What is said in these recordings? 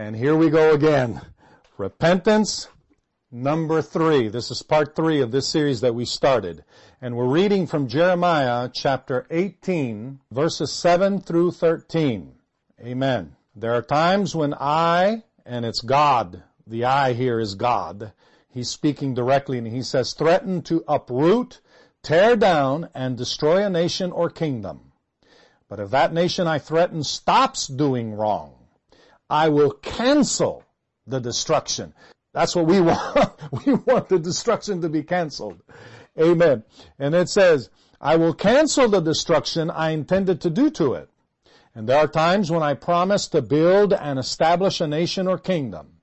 And here we go again. Repentance, number three. This is part three of this series that we started. And we're reading from Jeremiah chapter 18, verses 7 through 13. Amen. There are times when I, and it's God, the I here is God, he's speaking directly and he says, threaten to uproot, tear down, and destroy a nation or kingdom. But if that nation I threaten stops doing wrong, I will cancel the destruction. That's what we want. we want the destruction to be canceled. Amen. And it says, I will cancel the destruction I intended to do to it. And there are times when I promise to build and establish a nation or kingdom.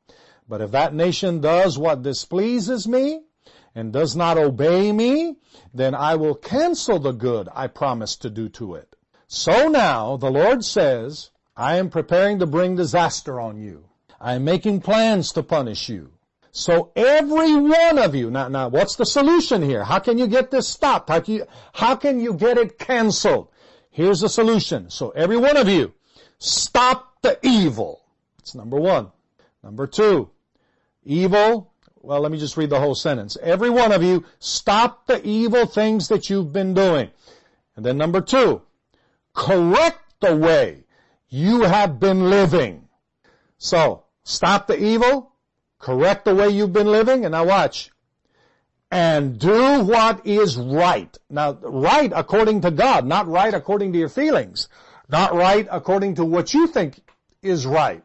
But if that nation does what displeases me and does not obey me, then I will cancel the good I promised to do to it. So now the Lord says, I am preparing to bring disaster on you. I am making plans to punish you. So every one of you, now, now what's the solution here? How can you get this stopped? How can you, how can you get it canceled? Here's the solution. So every one of you, stop the evil. That's number one. Number two, evil, well let me just read the whole sentence. Every one of you, stop the evil things that you've been doing. And then number two, correct the way you have been living. So, stop the evil, correct the way you've been living, and now watch. And do what is right. Now, right according to God, not right according to your feelings. Not right according to what you think is right.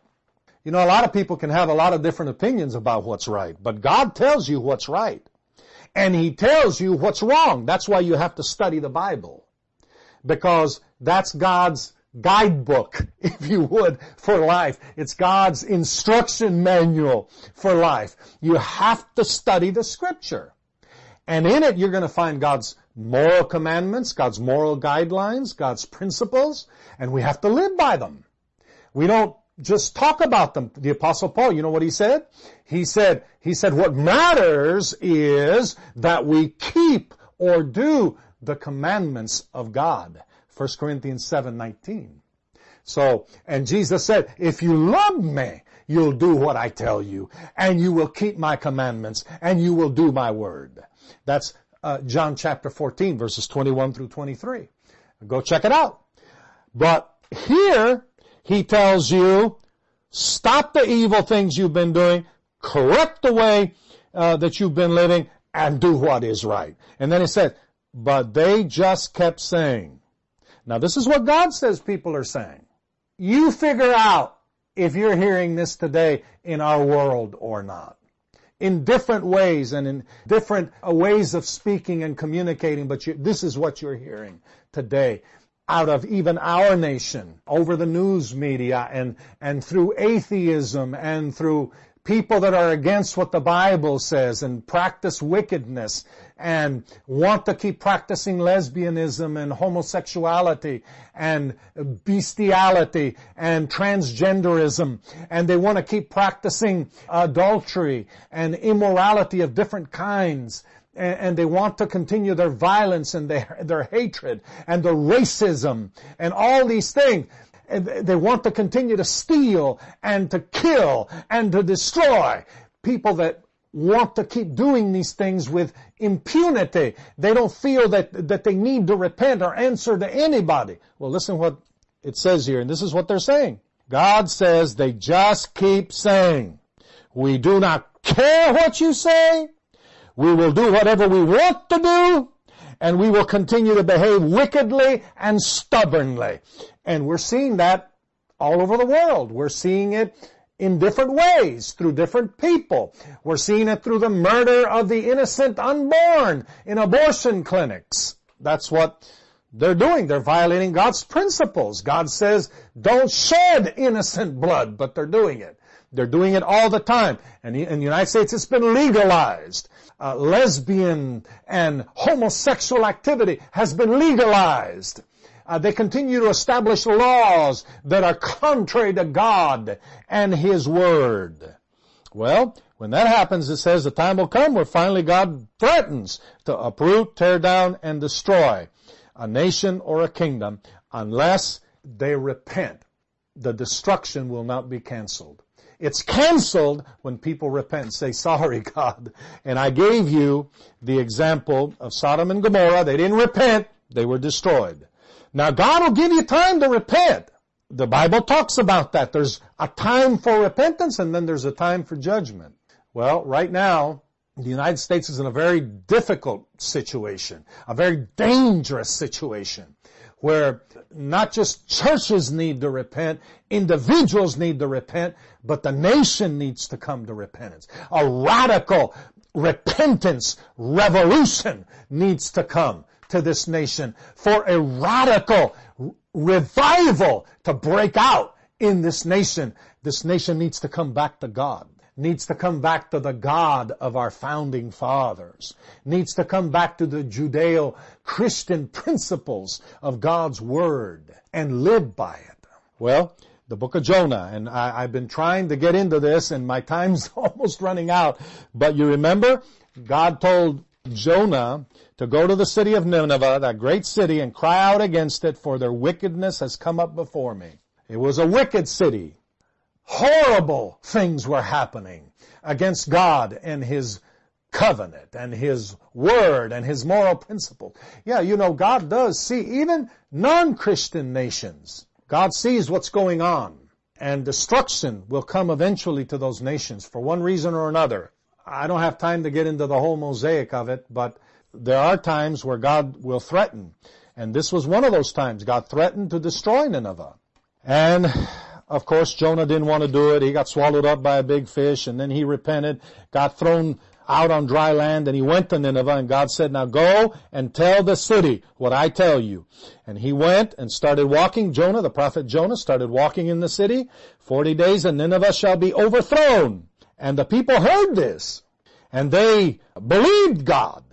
You know, a lot of people can have a lot of different opinions about what's right, but God tells you what's right. And He tells you what's wrong. That's why you have to study the Bible. Because that's God's guidebook, if you would, for life. It's God's instruction manual for life. You have to study the scripture. And in it, you're going to find God's moral commandments, God's moral guidelines, God's principles, and we have to live by them. We don't just talk about them. The apostle Paul, you know what he said? He said, he said, what matters is that we keep or do the commandments of God. 1 Corinthians 7:19. So, and Jesus said, if you love me, you'll do what I tell you, and you will keep my commandments, and you will do my word. That's uh, John chapter 14, verses 21 through 23. Go check it out. But here, he tells you, stop the evil things you've been doing, correct the way uh, that you've been living, and do what is right. And then he said, but they just kept saying, now this is what God says people are saying. You figure out if you're hearing this today in our world or not. In different ways and in different ways of speaking and communicating, but you, this is what you're hearing today out of even our nation over the news media and, and through atheism and through people that are against what the Bible says and practice wickedness and want to keep practicing lesbianism and homosexuality and bestiality and transgenderism and they want to keep practicing adultery and immorality of different kinds and, they want to continue their violence and their, their hatred and their racism and all these things they want to continue to steal and to kill and to destroy. People that want to keep doing these things with impunity. They don't feel that, that they need to repent or answer to anybody. Well, listen what it says here, and this is what they're saying. God says they just keep saying, we do not care what you say. We will do whatever we want to do and we will continue to behave wickedly and stubbornly. And we're seeing that all over the world. We're seeing it in different ways through different people. We're seeing it through the murder of the innocent unborn in abortion clinics. That's what they're doing. They're violating God's principles. God says, don't shed innocent blood, but they're doing it. They're doing it all the time. And in the United States, it's been legalized. Uh, lesbian and homosexual activity has been legalized. Uh, they continue to establish laws that are contrary to God and His Word. Well, when that happens, it says the time will come where finally God threatens to uproot, tear down, and destroy a nation or a kingdom unless they repent. The destruction will not be canceled. It's canceled when people repent say, sorry God. And I gave you the example of Sodom and Gomorrah. They didn't repent. They were destroyed. Now God will give you time to repent. The Bible talks about that. There's a time for repentance and then there's a time for judgment. Well, right now, the United States is in a very difficult situation, a very dangerous situation where not just churches need to repent, individuals need to repent, but the nation needs to come to repentance. A radical repentance revolution needs to come to this nation for a radical revival to break out in this nation. This nation needs to come back to God needs to come back to the God of our founding fathers, needs to come back to the Judeo-Christian principles of God's Word and live by it. Well, the book of Jonah, and I, have been trying to get into this and my time's almost running out, but you remember God told Jonah to go to the city of Nineveh, that great city, and cry out against it for their wickedness has come up before me. It was a wicked city horrible things were happening against God and His covenant and His word and His moral principle. Yeah, you know, God does see even non-Christian nations. God sees what's going on and destruction will come eventually to those nations for one reason or another. I don't have time to get into the whole mosaic of it, but there are times where God will threaten. And this was one of those times. God threatened to destroy Nineveh. And of course, Jonah didn't want to do it. He got swallowed up by a big fish and then he repented, got thrown out on dry land and he went to Nineveh and God said, now go and tell the city what I tell you. And he went and started walking. Jonah, the prophet Jonah, started walking in the city. Forty days and Nineveh shall be overthrown. And the people heard this and they believed God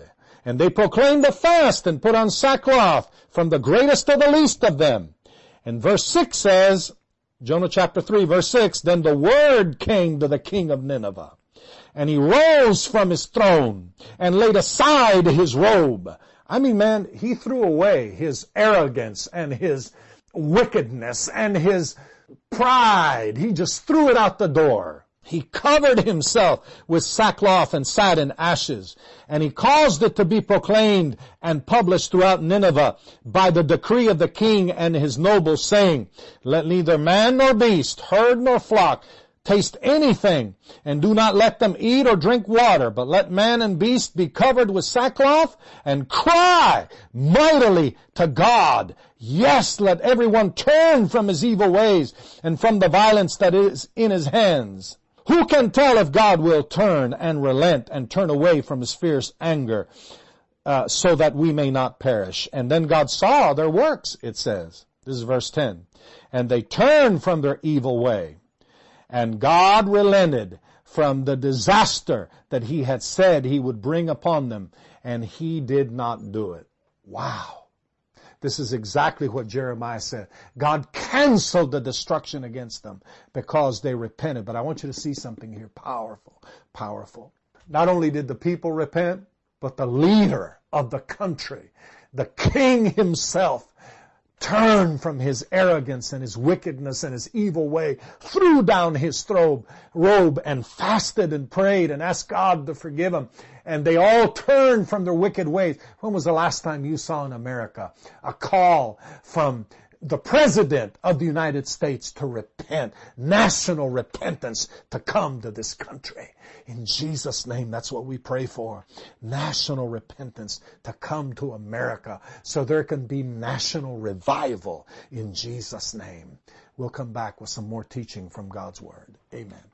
and they proclaimed a fast and put on sackcloth from the greatest to the least of them. And verse 6 says, Jonah chapter 3 verse 6, Then the word came to the king of Nineveh, and he rose from his throne and laid aside his robe. I mean, man, he threw away his arrogance and his wickedness and his pride. He just threw it out the door. He covered himself with sackcloth and sat in ashes, and he caused it to be proclaimed and published throughout Nineveh by the decree of the king and his nobles, saying, Let neither man nor beast, herd nor flock, taste anything, and do not let them eat or drink water, but let man and beast be covered with sackcloth, and cry mightily to God. Yes, let everyone turn from his evil ways, and from the violence that is in his hands. Who can tell if God will turn and relent and turn away from his fierce anger uh, so that we may not perish? And then God saw their works, it says. This is verse 10. And they turned from their evil way. And God relented from the disaster that he had said he would bring upon them. And he did not do it. Wow. This is exactly what Jeremiah said. God canceled the destruction against them because they repented. But I want you to see something here powerful, powerful. Not only did the people repent, but the leader of the country, the king himself, turned from his arrogance and his wickedness and his evil way, threw down his robe, robe and fasted and prayed and asked God to forgive him. And they all turned from their wicked ways. When was the last time you saw in America a call from the President of the United States to repent, national repentance to come to this country. In Jesus' name, that's what we pray for. National repentance to come to America so there can be national revival in Jesus' name. We'll come back with some more teaching from God's Word. Amen.